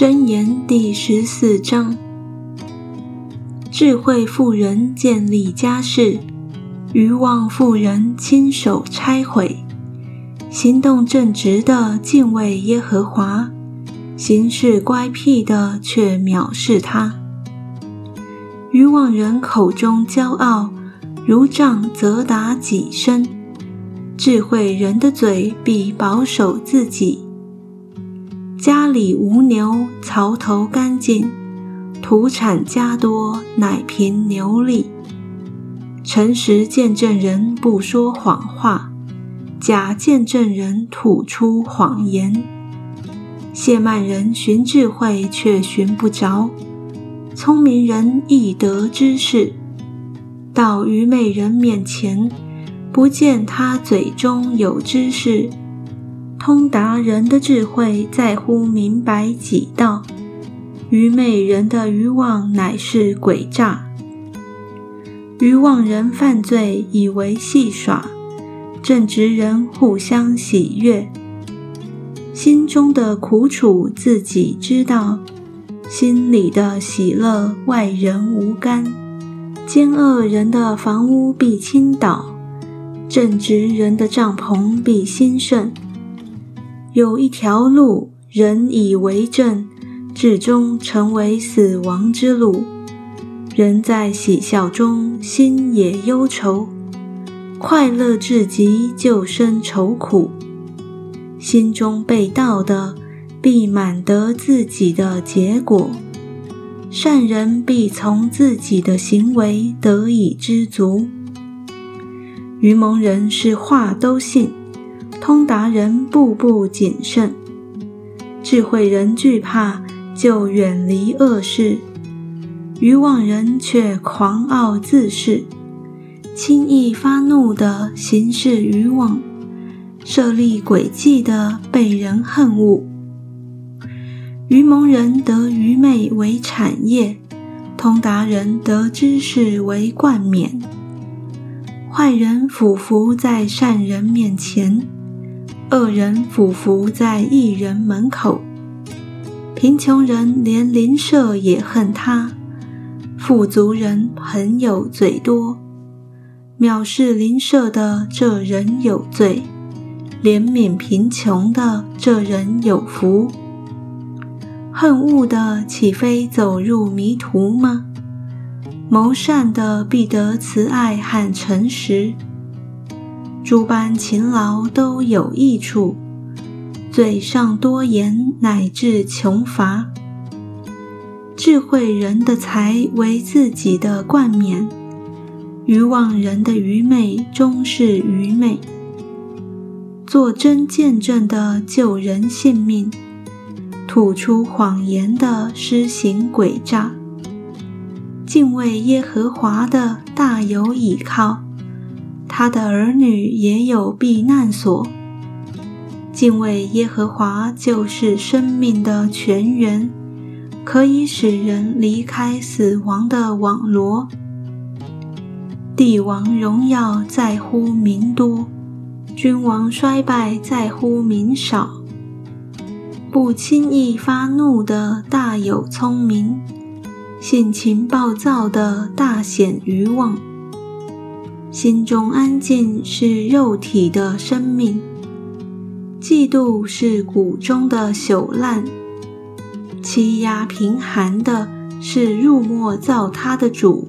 箴言第十四章：智慧妇人建立家室，愚妄妇人亲手拆毁。行动正直的敬畏耶和华，行事乖僻的却藐视他。愚妄人口中骄傲，如杖责打己身；智慧人的嘴必保守自己。家里无牛，槽头干净；土产加多，乃凭牛力。诚实见证人不说谎话，假见证人吐出谎言。谢曼人寻智慧，却寻不着。聪明人易得知识，到愚昧人面前，不见他嘴中有知识。通达人的智慧在乎明白己道，愚昧人的愚妄乃是诡诈。愚妄人犯罪以为戏耍，正直人互相喜悦。心中的苦楚自己知道。心里的喜乐，外人无干；奸恶人的房屋必倾倒，正直人的帐篷必兴盛。有一条路，人以为正，至终成为死亡之路。人在喜笑中，心也忧愁；快乐至极，就生愁苦。心中被盗的。必满得自己的结果，善人必从自己的行为得以知足。愚蒙人是话都信，通达人步步谨慎，智慧人惧怕就远离恶事，愚妄人却狂傲自恃，轻易发怒的行事愚妄，设立诡计的被人恨恶。愚蒙人得愚昧为产业，通达人得知识为冠冕。坏人俯伏在善人面前，恶人俯伏在义人门口。贫穷人连邻舍也恨他，富足人朋友最多。藐视邻舍的这人有罪，怜悯贫穷的这人有福。恨恶的岂非走入迷途吗？谋善的必得慈爱和诚实，诸般勤劳都有益处。嘴上多言乃至穷乏。智慧人的财为自己的冠冕，愚妄人的愚昧终是愚昧。做真见证的救人性命。吐出谎言的施行诡诈，敬畏耶和华的大有倚靠，他的儿女也有避难所。敬畏耶和华就是生命的泉源，可以使人离开死亡的网罗。帝王荣耀在乎民多，君王衰败在乎民少。不轻易发怒的大有聪明，性情暴躁的大显愚妄。心中安静是肉体的生命，嫉妒是骨中的朽烂。欺压贫寒的是入没造他的主，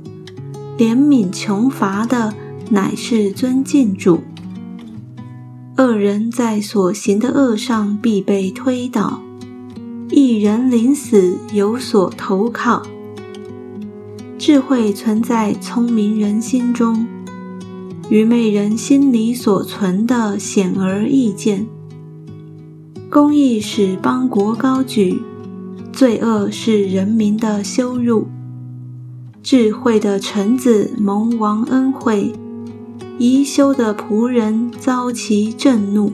怜悯穷乏的乃是尊敬主。恶人在所行的恶上必被推倒，一人临死有所投靠。智慧存在聪明人心中，愚昧人心里所存的显而易见。公义使邦国高举，罪恶是人民的羞辱。智慧的臣子蒙王恩惠。宜修的仆人遭其震怒。